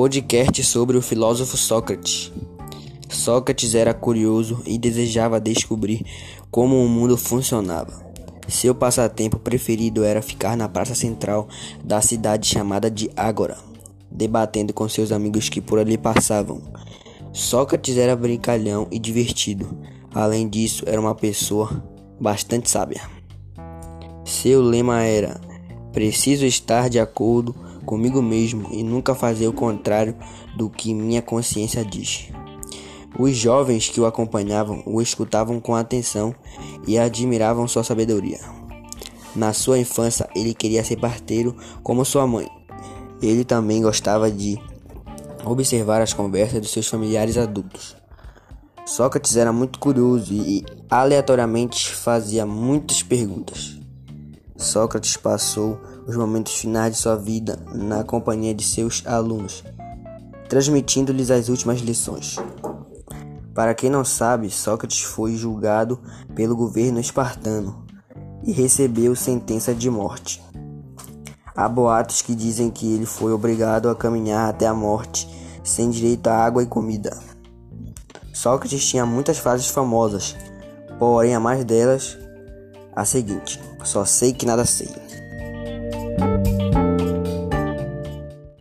Podcast sobre o filósofo Sócrates. Sócrates era curioso e desejava descobrir como o mundo funcionava. Seu passatempo preferido era ficar na praça central da cidade chamada de Ágora, debatendo com seus amigos que por ali passavam. Sócrates era brincalhão e divertido. Além disso, era uma pessoa bastante sábia. Seu lema era: preciso estar de acordo comigo mesmo e nunca fazer o contrário do que minha consciência diz. Os jovens que o acompanhavam o escutavam com atenção e admiravam sua sabedoria. Na sua infância, ele queria ser parteiro como sua mãe. Ele também gostava de observar as conversas dos seus familiares adultos. Sócrates era muito curioso e aleatoriamente fazia muitas perguntas. Sócrates passou os momentos finais de sua vida na companhia de seus alunos, transmitindo-lhes as últimas lições. Para quem não sabe, Sócrates foi julgado pelo governo espartano e recebeu sentença de morte. Há boatos que dizem que ele foi obrigado a caminhar até a morte sem direito a água e comida. Sócrates tinha muitas frases famosas, porém a mais delas a seguinte: só sei que nada sei.